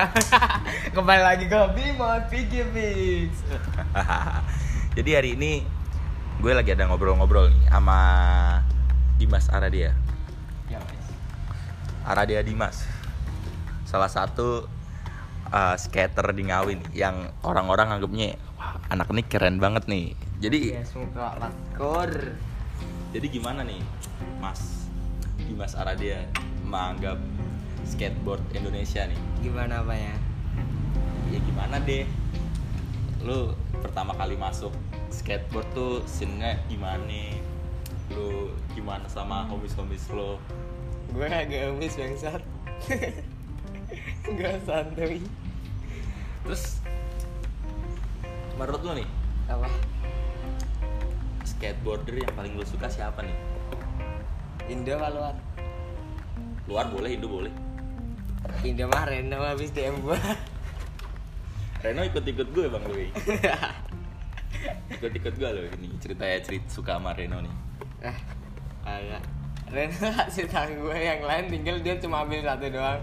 Kembali lagi ke Bimo Piggy Mix. Jadi hari ini gue lagi ada ngobrol-ngobrol nih sama Dimas Aradia. Ya. Aradia Dimas. Salah satu uh, skater di Ngawi nih, yang orang-orang anggapnya wah anak ini keren banget nih. Jadi Ya, laskor. jadi gimana nih Mas Dimas Aradia menganggap skateboard Indonesia nih? Gimana apa ya? Ya gimana deh? Lu pertama kali masuk skateboard tuh scene-nya gimana? Lu gimana sama homies-homies lo? Gue agak emis bangsat. Gak santuy. Terus menurut lu nih Apa? skateboarder yang paling lu suka siapa nih? Indo apa luar? Luar boleh, Indo boleh. Indo mah random habis DM gua. Reno ikut-ikut gue bang lu Ikut-ikut gue lo ini ceritanya cerita suka sama Reno nih ah. Rena kasih tahu gue yang lain tinggal dia cuma ambil satu doang.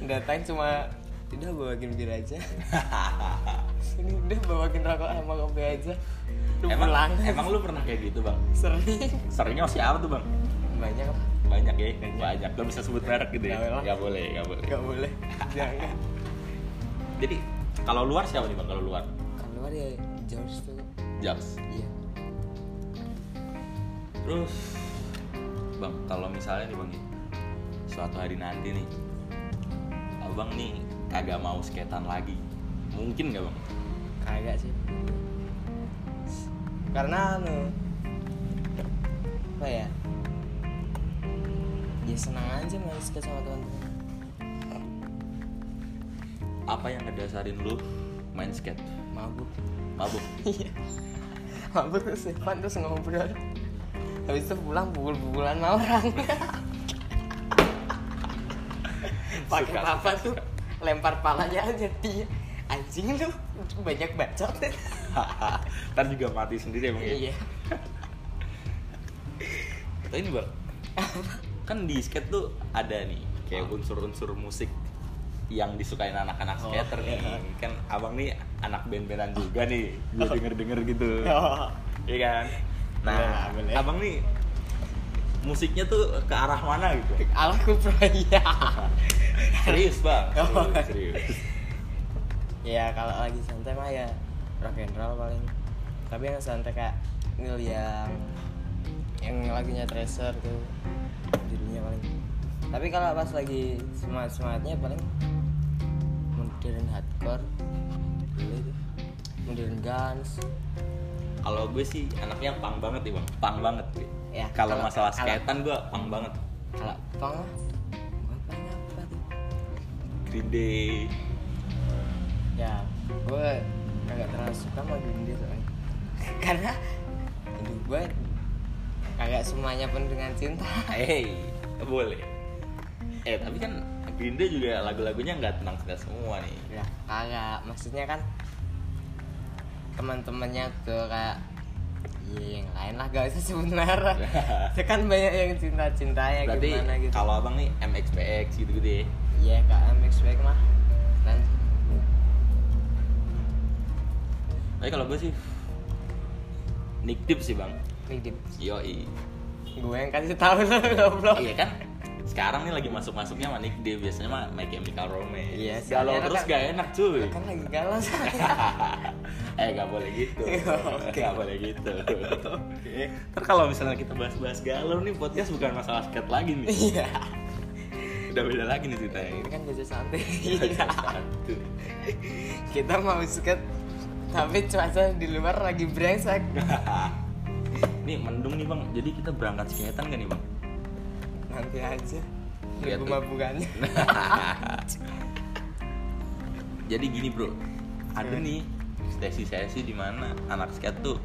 Datang cuma udah bawakin bir aja. Ini udah bawakin rokok sama kopi aja. Lu emang, pulang. emang lu pernah kayak gitu bang? sering Seringnya siapa tuh bang? banyak. Banyak ya? Banyak, Gak bisa sebut merek gitu ya? Nggak boleh. Gak boleh, gak boleh Gak boleh. Jangan. Jadi kalau luar siapa nih bang? Kalau luar? Kalau luar ya George tuh. Jals Iya. Terus Bang, kalau misalnya nih bang nih, Suatu hari nanti nih Abang nih kagak mau skatean lagi Mungkin gak bang? Kagak sih. Karena anu apa ya? Senang aja main skate sama teman-teman. Apa yang ngedasarin lu main skate? Mabuk. Mabuk? Iya. Mabuk terus Evan terus ngobrol. Habis itu pulang pukul-pukulan sama orang. Pakai apa tuh? Lempar palanya aja dia. Anjing lu banyak bacot. Ntar juga mati sendiri emang ya? Iya. Tapi ini bang Kan di skate tuh ada nih Kayak unsur-unsur musik yang disukain anak-anak Oh, skater nih iya. kan abang nih anak band-bandan juga nih gue denger-denger gitu Oh. iya kan nah Boleh, boleh. abang nih musiknya tuh ke arah mana gitu Ala Kupro iya. serius bang Oh. serius, ya kalau lagi santai mah ya rock and roll paling tapi yang santai kayak Neil yang yang lagunya Treasure tuh judulnya paling. Tapi kalau pas lagi semangat semangatnya paling modern hardcore boleh modern guns. Kalau gue sih anaknya pang banget nih bang. Pang banget gue Ya, kalau masalah skatean gue pang banget. Kalau pang apa tuh? Green Day. Ya gue kagak terlalu suka sama Green Day soalnya. Karena hidup gue kagak semuanya pun dengan cinta Hey, boleh. Eh, tapi kan Green Day juga lagu-lagunya nggak tenang kita semua nih. ya kagak maksudnya kan teman-temannya tuh kayak Iya yang lain lah gak usah sebut merek Itu kan banyak yang cinta-cintanya Berarti gimana gitu kalau abang nih MXPX gitu-gitu ya. Iya kak MX back mah Dan Tapi kalau gue sih Nick Deep sih bang. Ridip Yoi. Gue yang kasih tahu lo goblok Iya kan? Sekarang nih lagi masuk-masuknya sama Nick biasanya mah My Chemical Romance. Iya, Galau soalnya terus kan- gak enak cuy. Kan lagi galau eh gak boleh gitu. Oke. Gak boleh gitu. Ntar kalau misalnya kita bahas-bahas galau nih podcast bukan masalah skate lagi nih. Iya Udah beda lagi nih ceritanya. Ini kan biasa santai Satu. Kita mau skate Tapi cuaca di luar lagi brengsek nih mendung nih bang, jadi kita berangkat skatean gak nih bang? Nanti aja Lihat tuh. mabukannya jadi gini bro, ada nih sesi-sesi di mana anak skate tuh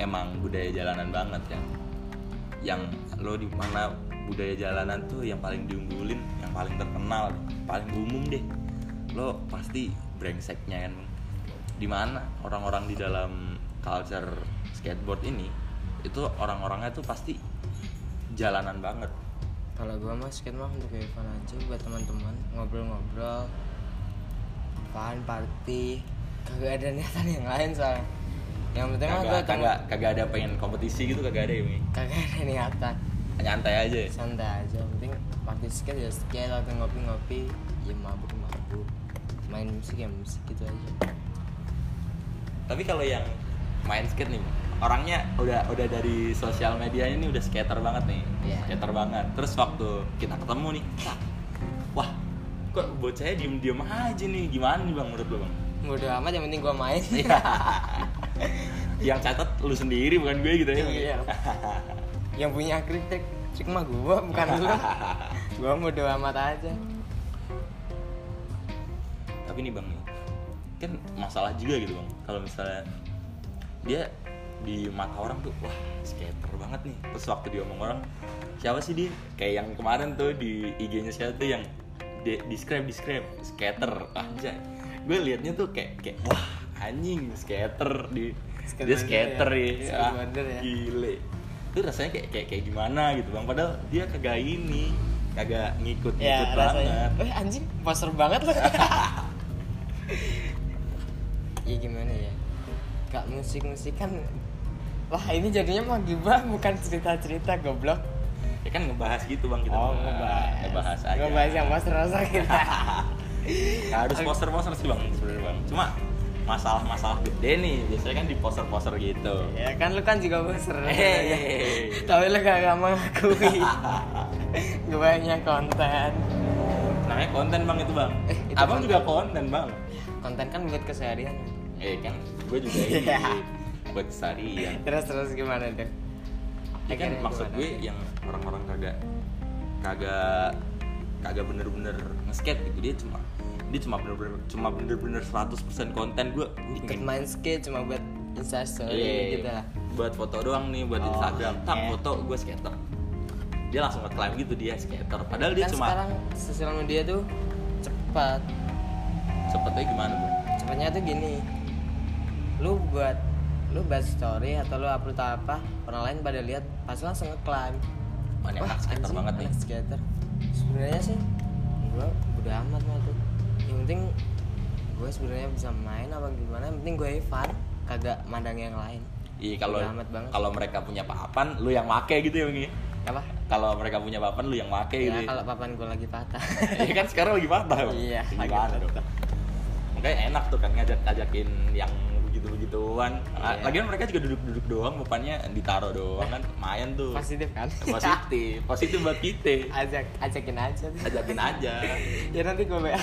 emang budaya jalanan banget ya. Yang lo di mana budaya jalanan tuh yang paling diunggulin, yang paling terkenal, paling umum deh. Lo pasti brengseknya kan. Di mana orang-orang di dalam culture skateboard ini itu orang-orangnya tuh pasti jalanan banget. Kalau gua mah skate mah untuk Evan aja buat teman-teman ngobrol-ngobrol fun party. Kagak ada niatan yang lain soalnya. Yang penting mah gua kagak, kagak ada pengen kompetisi gitu kagak ada ya Mi? kagak ada niatan. Nyantai aja. Santai aja yang penting waktu skate ya skate waktu ngopi-ngopi ya mabuk mabuk. Main musik ya musik gitu aja. Tapi kalau yang main skate nih orangnya udah udah dari sosial media ini udah skater banget nih. Iya. skater banget. Terus waktu kita ketemu nih "Kak, wah kok bocahnya diem diem aja nih? Gimana nih bang menurut lo bang? Bodo amat yang penting gua main. Iya. yang catat lu sendiri bukan gue gitu ya Iya. yang punya kritik trik mah gua bukan lu. Gua bodo amat aja. Tapi nih bang nih kan masalah juga gitu bang. Kalau misalnya dia di mata orang tuh wah skater banget nih. Terus waktu dia ngomong orang siapa sih dia? Kayak yang kemarin tuh di IG-nya siapa tuh yang di describe describe skater. Aja gue liatnya tuh kayak kayak wah anjing skater di Skater dia wonder skater ya. ya, Ah, ya. gile. Itu rasanya kayak kayak kayak gimana gitu bang? Padahal dia kagak ini kagak ngikut ngikut ya banget. Rasanya eh anjing poster banget lu ya gimana ya? Kak musik musik kan wah ini jadinya mah gibah bukan cerita cerita goblok. Ya kan ngebahas gitu bang kita oh ngebahas. Ngebahas aja. Ngebahas yang poster poster kita. Nggak harus poster poster sih bang sebenarnya bang. Cuma masalah-masalah gede nih biasanya kan di poster-poster gitu. Ya kan lu kan juga poster. Hehehe. tapi lu gak, gak mengakui. Gue banyak konten. Namanya konten bang itu bang. Eh, itu abang konten. juga konten bang. Konten kan buat keseharian. Eh kan? Gue juga ini Iya. Buat seharian terus terus gimana tuh? Ya kan maksud gimana? gue yang orang-orang kagak kagak kagak bener-bener nge-skate gitu. Dia cuma dia cuma bener-bener cuma bener-bener 100% konten. Gue gue ikut main skate cuma buat instastory Iya, gitu. lah buat foto doang nih buat Oh, Instagram. Tak iya. foto gue skater. Dia langsung ngeklaim gitu dia skater. Padahal dia kan cuma sekarang sosial media tuh cepat. Sepertinya gimana bro cepatnya tuh gini. Lu buat lu buat story atau lu upload apa orang lain pada lihat pas langsung ngeklaim Wah, ini anak skater anjing, banget nih. skater. Sebenarnya sih gua udah amat mah tuh. Yang penting gue sebenarnya bisa main apa gimana yang penting gue fun kagak mandang yang lain. Iya kalau kalau mereka punya papan lu yang make gitu ya ya? apa? Kalau mereka punya papan lu yang make gitu ya? ya kalau papan gue lagi patah. Iya kan sekarang lagi patah. Iya, lagi Gimana dong? makanya enak tuh kan ngajak ngajakin yang begitu begituan Iya. lagian mereka juga duduk-duduk doang papannya ditaruh doang kan? Main tuh. Positif kan? Positif. Positif buat kita. Ajak ajakin aja. Ajakin aja. Ya nanti gue WA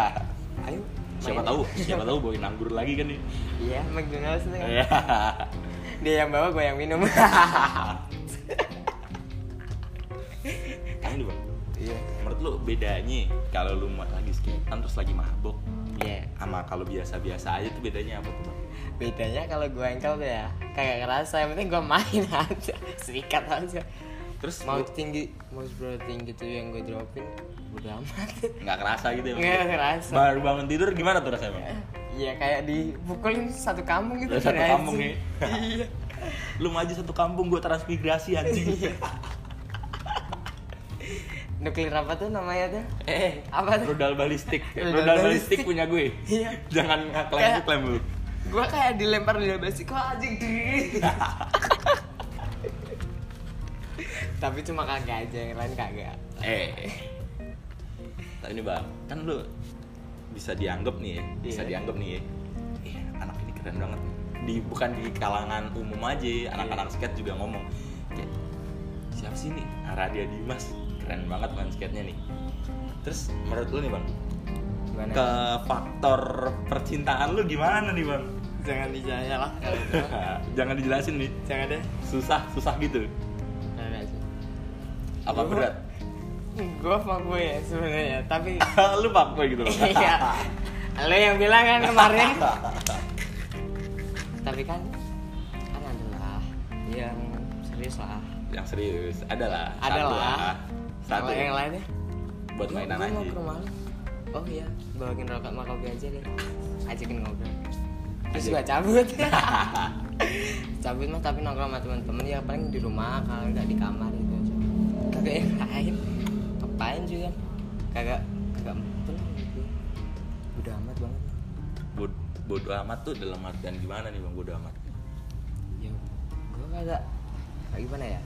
ayo siapa main. tahu siapa tahu bawain anggur lagi kan nih. Iya McDonald's nih Iya. dia yang bawa gue yang minum. Kamu nih bang? Iya. Menurut lu bedanya kalau lu lagi skatean terus lagi mabok sama kalau biasa-biasa aja tuh bedanya apa tuh bang? Bedanya kalau gue engkel tuh ya kagak ngerasa yang penting gue main aja sikat aja. Terus mau tinggi mau seberapa tinggi tuh yang gue dropin udah amat. Nggak kerasa gitu ya nggak ngerasa baru bangun tidur gimana tuh rasanya bang? Iya kayak dipukulin satu kampung gitu Satu kampung ya? iya. Lu maju satu kampung gua transmigrasi anjing. Iya. Nuklir apa tuh namanya tuh? Eh Apa tuh? rudal balistik. Rudal rudal balistik. balistik. punya gue. Iya. jangan ngaklaim klaim lu gue kayak dilempar di basic kok anjing? Diri tapi cuma kagak aja yang lain kagak. Eh. Tapi ini bang kan lu bisa dianggap nih ya bisa Iya. dianggap nih ya. Iya, anak ini keren banget. Di bukan di kalangan umum aja anak-anak Iya. skate juga ngomong kayak siapa sih nih Aradia Dimas keren banget main skate-nya nih. Terus menurut lu nih bang gimana ke faktor percintaan lu gimana nih bang? Jangan dijaya lah. Kalau jangan dijelasin nih. Jangan deh. Susah susah gitu. Apa Gua- berat? Gue fuckboy ya sebenarnya tapi lu fuckboy gitu loh iya. Lo yang bilang kan kemarin. Tapi kan kan adalah yang serius lah. Yang serius. Adalah ada satu. Yang lainnya? Buat mainan aja. mau ke rumah lu. oh iya bawain rokok sama kopi aja deh. Ajakin ngobrol. Terus gua cabut. Cabut mah tapi nongkrong sama teman-teman ya paling di rumah kalau nggak di kamar itu aja. Kagak yang lain. Juga? Kan kagak kagak betul gitu. Udah amat banget. Bod bodo amat tuh dalam artian gimana nih bang? Bodo amat. Ya gue kagak kayak gimana ya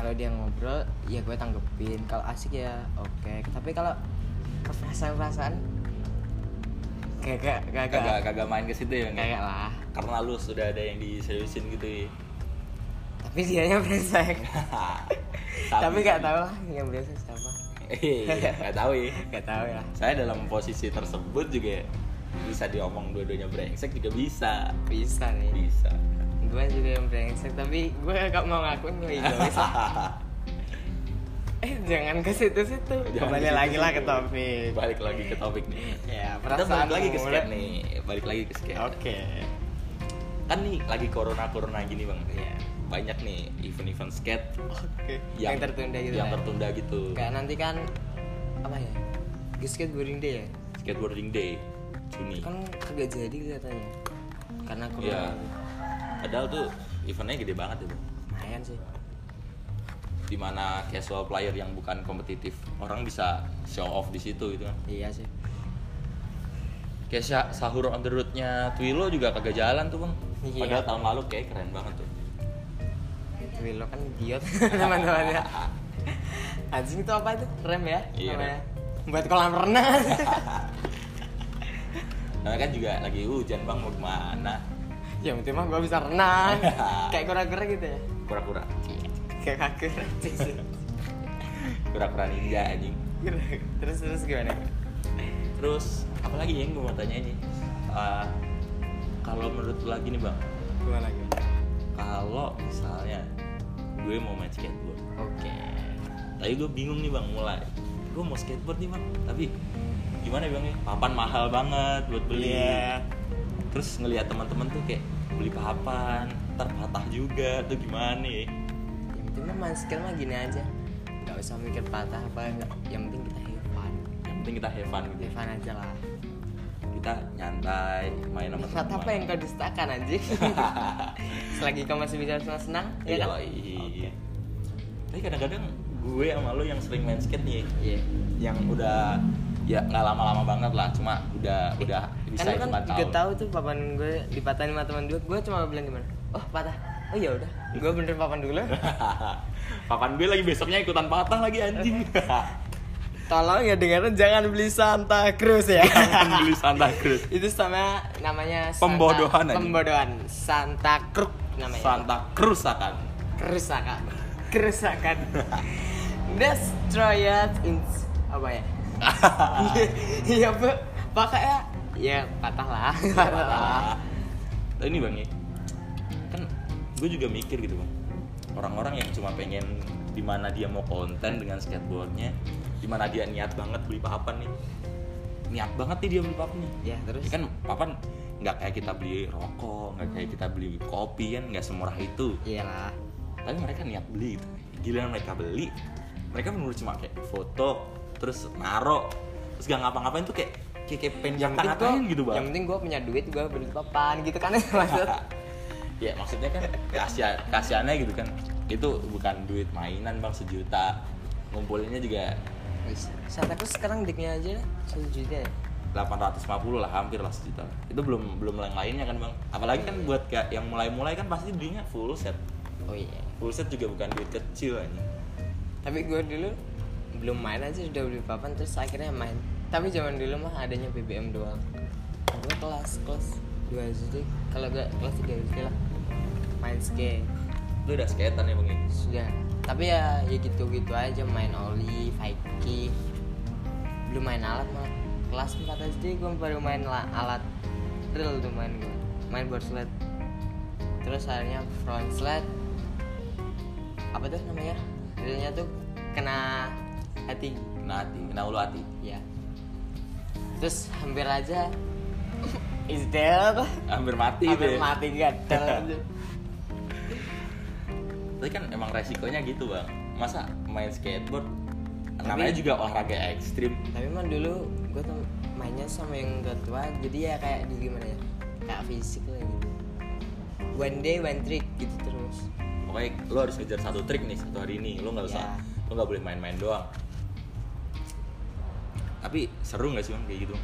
kalau dia ngobrol ya gue tanggepin. Kalau asik ya oke. Tapi kalau perasaan perasaan kagak kagak. Kagak kagak main ke situ ya Bang? kagak lah. Karena lu sudah ada yang diseriusin gitu ya? Tapi dia nya brengsek tapi gak tahu lah yang brengsek siapa. Iya, nggak tahu ya. Gak tahu ya. Saya dalam posisi tersebut juga bisa diomong dua-duanya brengsek juga bisa. Bisa nih. Bisa gue juga yang brengsek tapi gue gak mau ngakuin gue egois. Eh jangan ke situ-situ. Kembali ke lagi lah ke topik. Balik lagi ke topik nih. Ya kita perasaan balik lagi ke skate nih. Balik lagi ke skate oke. Kan nih lagi corona corona gini bang. Iya. banyak nih event-event skate oke. yang, tertunda gitu yang kan? tertunda gitu. Kayak nanti kan apa ya? Skateboarding day ya? Skateboarding day Juni. Kan kagak jadi katanya karena corona. Iya. Padahal tuh eventnya gede banget itu. Lumayan sih. Di mana casual player yang bukan kompetitif orang bisa show off di situ gitu kan. Iya sih. Kayak sa- sahur on the roadnya Twilo juga kagak jalan tuh bang. Iya. padahal tahun lalu kayak keren banget tuh. Willow kan giot teman-temannya. Anjing itu apa itu? Rem ya? Iya, namanya buat kolam renang. Karena kan juga lagi hujan bang. Mau gimana ya penting mah gue bisa renang. Kayak kura-kura gitu ya? Kura-kura. Kayak kaku kura-kura ninja anjing. Terus terus gimana? Terus apalagi yang gue mau tanya ini? Eh, kalau menurut lu lagi nih bang. Gimana lagi kalau misalnya gue mau main skateboard. Oke. Tapi gue bingung nih bang mulai. Gue mau skateboard nih bang. Tapi gimana ya bang ya? Papan mahal banget buat beli. Iya. Terus ngelihat teman-teman tuh kayak beli papan ntar patah juga tuh gimana ya? Yang penting mah main skill mah gini aja. Nggak usah mikir patah apa enggak. Yang penting kita have fun. Yang penting kita have fun gitu. Have fun aja lah. Kita nyantai main sama Saat apa yang kau dustakan anjing? Selagi kau masih bisa senang-senang Iya ya kan? Iya. Tapi kadang-kadang gue sama lo yang sering main skate nih, iya. Yang udah ya nggak lama-lama banget lah, cuma udah udah bisa kan lu kan lima juga tahun. tahu tuh papan gue dipatahin sama teman gue gue cuma bilang gimana oh patah. Oh ya udah gue bener papan dulu. Papan gue lagi besoknya ikutan patah lagi anjing. tolong ya dengerin jangan beli Santa Cruz ya. Jangan beli Santa Cruz. itu sama namanya Santa- Pembodohan aja. pembodohan. Santa Cruz namanya. Santa kerusakan kerusakan destroy it in apa ya iya bu pakainya ya patah lah patah lah ini bang ya, kan gue juga mikir gitu bang. Orang-orang yang cuma pengen di mana dia mau konten dengan skateboardnya, di mana dia niat banget beli papan nih, niat banget nih dia beli papan nih. ya terus Ya kan papan nggak kayak kita beli rokok, nggak kayak kita beli kopi kan, nggak semurah itu. iyalah Tapi mereka niat beli gitu. Giliran mereka beli, mereka benar cuma kayak foto, terus naro, terus gak ngapa-ngapain tuh kayak kayak, kayak pengen yang penting gua, gitu bang. yang penting gue punya duit gue beli papan gitu kan maksud ya maksudnya kan kasihan kasihannya gitu kan. Itu bukan duit mainan bang sejuta. Ngumpulinnya juga Santa Cruz sekarang diknya aja satu juta ya. 850 lah hampir lah sejuta. Itu belum belum yang lainnya kan bang. Apalagi kan buat kayak yang mulai-mulai kan pasti belinya full set. Oh iya. Full set juga bukan duit kecil aja tapi gue dulu belum main aja udah beli papan terus akhirnya main. Tapi zaman dulu mah adanya BBM doang. Gue kelas kelas dua SD kalau gak kelas tiga SD lah. Main skate. Lu udah skatean ya bang ya? sudah. Tapi ya ya gitu gitu aja. Main oli Viking. Belum main alat mah. Kelas 4 SD gue baru main la- alat real tuh main gue main board sled terus akhirnya front sled apa tuh namanya? Realnya tuh kena hati. Kena hati kena ulu hati. Ya terus hampir aja. Is dead hampir mati gitu hampir ya. mati gatel aja. Tapi kan emang resikonya gitu bang. Masa main skateboard Tapi- namanya juga olahraga ekstrim. Tapi emang dulu gue tuh mainnya sama yang udah tua jadi ya kayak di gimana ya? Kayak fisik lah gitu. One day one trick gitu terus. Pokoknya lo harus ngejar satu trik nih satu hari ini. Lo nggak usah Ya. lu nggak boleh main-main doang tapi seru nggak sih bang kayak gitu?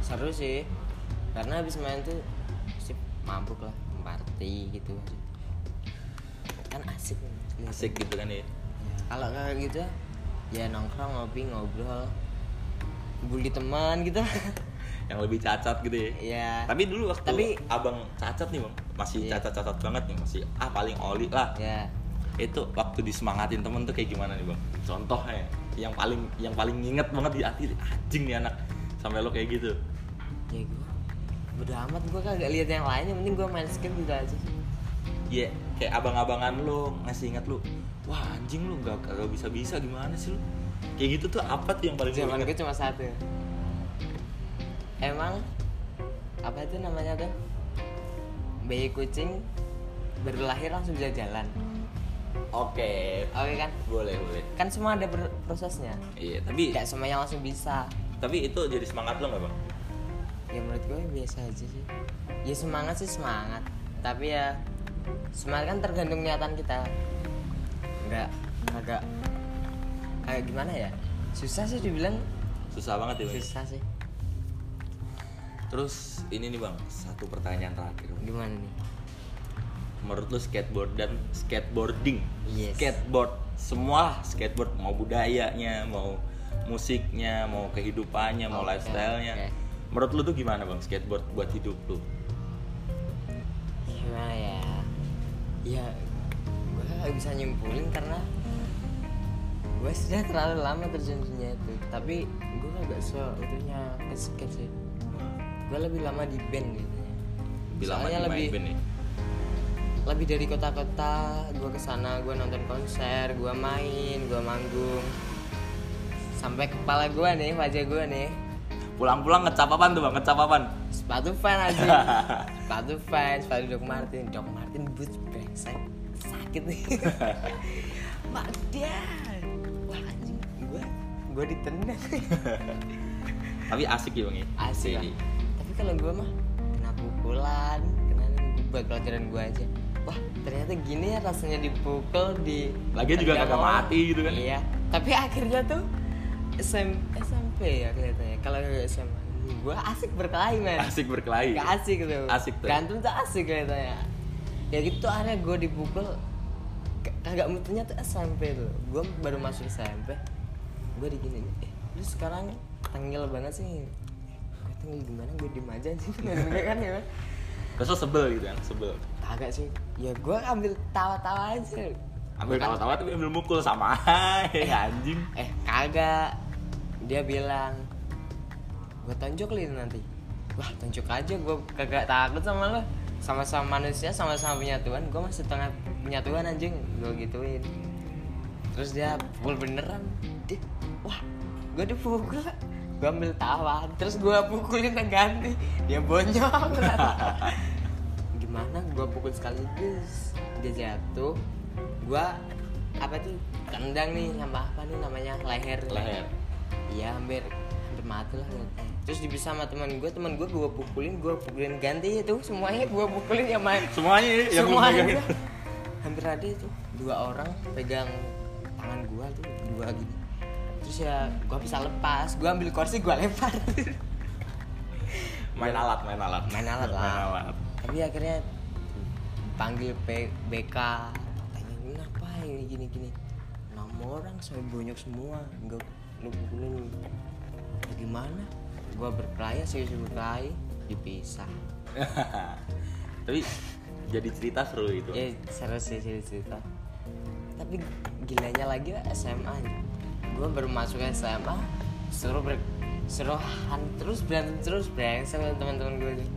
Seru sih. Karena habis main tuh sip mabuk lah party gitu. Kan asik gitu. asik gitu kan ya? Kalau kayak gitu ya nongkrong ngopi ngobrol. Bully teman gitu. Yang lebih cacat gitu ya? Ya tapi dulu waktu Tapi- abang cacat nih bang masih Iya. cacat-cacat banget nih masih ah paling oli lah. Ya itu waktu disemangatin temen tuh kayak gimana nih bang? Contohnya yang paling yang paling nginget banget di hati anjing nih anak sampai lo kayak gitu. Ya gue bodo amat gue kagak lihat yang lain yang penting gue main skate gitu aja sih. Iya, kayak abang-abangan lo ngasih ingat lu, wah anjing lu gak, gak bisa bisa gimana sih lu? Kayak gitu tuh apa tuh yang paling zaman inget? gue cuma satu. Emang apa itu namanya tuh? Bayi kucing baru lahir langsung bisa jalan Oke, oke kan? Boleh boleh. kan semua ada prosesnya. Iya, tapi kayak semuanya langsung bisa. Tapi itu jadi semangat lo gak bang? ya menurut gue biasa aja sih. Ya semangat sih semangat. Tapi ya semangat kan tergantung niatan kita. Nggak agak kayak gimana ya? Susah sih dibilang. Susah banget ya susah sih. Terus ini nih bang, satu pertanyaan terakhir. Bang. gimana nih Menurut lu skateboard dan skateboarding, Yes. skateboard semua skateboard mau budayanya, mau musiknya, mau kehidupannya, mau Oke, lifestyle-nya. oke. Menurut lu tuh gimana bang skateboard buat hidup lu? gimana ya ya gue gak bisa nyimpulin karena gue sudah terlalu lama terjun dunia itu tapi gue gak so itunya ke skate sih gue lebih lama di band gitu Bilang Soalnya lagi main lebih- band nih. Lebih dari kota-kota gue ke sana gue nonton konser gue main gue manggung. Sampai kepala gue nih wajah gue nih. Pulang-pulang ngecap apaan tuh bang? Ngecap apaan? sepatu fan aja sepatu fan sepatu Doc Martin. Doc Martin boots brengsek. Sakit nih. Mak dia. Wah anjing. Gue gue ditendang. Tapi asik ya bang ya? asik Jadi, tapi kalau gue mah kena pukulan kena ini buat pelajaran gue aja wah ternyata gini ya rasanya dipukul di Lagian juga kagak mati gitu kan. iya. Tapi akhirnya tuh SM, SMP ya kelihatannya. Kalau SMA gue asik berkelahi men. Asik berkelahi. Gak asik tuh Asik tuh. Berantem tuh asik kayaknya Ya gitu akhirnya gue dipukul. Kagak mutunya tuh SMP tuh. Gue baru masuk SMP Gue digini Eh lu sekarang tengil banget sih. Gue tengil gimana? Gue diem aja sih. Kan ya. Lo sebel gitu kan? Sebel. Kagak sih Ya gue ambil tawa-tawa aja. Ambil tawa-tawa tapi ambil mukul sama ya anjing. Eh kagak. Dia bilang Gue tonjoklin nanti. Wah tonjok aja gue kagak takut sama lo Sama-sama manusia sama-sama punya Tuhan. Gue masih setengah punya Tuhan anjing. Gue gituin. Terus dia pukul beneran. Dia, Wah gue dipukul. Gue ambil tawa. Terus gue pukulin ganti Dia bonyok gue pukul sekaligus Dia jatuh. Gue apa tuh? Tendang nih sama apa nih namanya? Leher Leher. iya hampir hampir mati lah terus dipisah sama teman gue teman gue gue pukulin gue pukulin. Ganti itu semuanya gue pukulin ya main Semuanya ya, semuanya. hampir ada itu. Dua orang pegang tangan gue tuh dua gini terus ya gue bisa lepas. Gue ambil kursi gue lempar. Main alat, main alat. main alat lah. Main alat. tapi akhirnya panggil P BK tanya ini apa ini gini gini. Enam orang saya bonyok semua. Enggak lu pukulin gimana? Gua berkelahi sih berkelahi. Dipisah. Tapi jadi cerita seru itu. ya seru sih sih cerita. Tapi gilanya lagi SMA gue baru masuk SMA suruh ber suruhan terus berantem terus brengsek sama teman-teman gue nih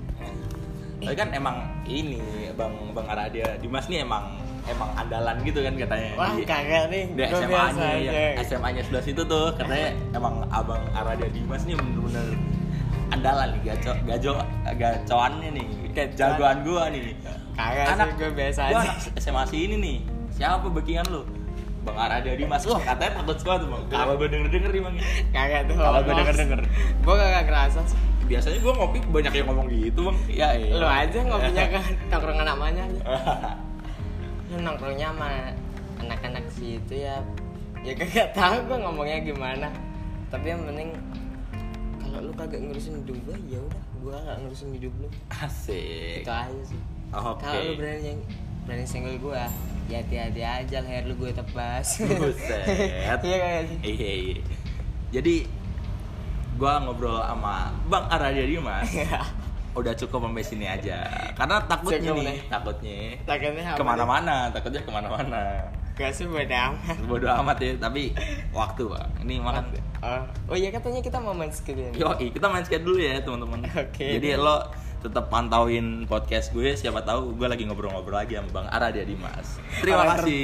Tapi kan emang ini Bang Bang Aradia Dimas nih emang emang andalan gitu kan katanya. wah Di- kagak nih. di gua SMA nya aja. ya, SMA nya sebelah situ tuh katanya emang abang Aradia Dimas nih bener-bener andalan nih gaco gajo gacoannya nih Gacoan. jagoan gua nih. Kagak sih, gua biasa gua aja. SMA sini nih. Siapa backingan lu? Bang Aradia Dimas. Wah. Katanya takut sekali tuh bang kalau gua denger denger nih bang? Kagak tuh Kalau gua denger-denger. gue kagak kerasa sih biasanya gua ngopi banyak yang ngomong gitu bang. Ya iya. lu aja ngopinya kan nongkrongan namanya lu nongkrongnya sama anak-anak situ ya. Ya kagak tahu gue ngomongnya gimana. Tapi yang penting kalau lu kagak ngurusin hidup gue ya udah gue gak ngurusin hidup lu. Asik. Itu aja sih. Oke. Kalau lu berani yang berani senggol gue ya hati-hati aja leher lu gue tebas Buset. iya iya iya. Jadi gua ngobrol sama bang Aradia Dimas. Udah cukup sampai sini aja. Karena takutnya Cukup nih nih. takutnya takutnya ke mana-mana takutnya ke mana-mana. Gak sih beda amat. Bodo amat ya tapi waktu bang. Ini makan. Oh, oh iya katanya kita mau main skill yo kita main skate dulu ya teman-teman. Oke. jadi lo tetap pantauin podcast gue siapa tahu gue lagi ngobrol-ngobrol lagi sama bang Aradia Dimas. Terima Orang kasih.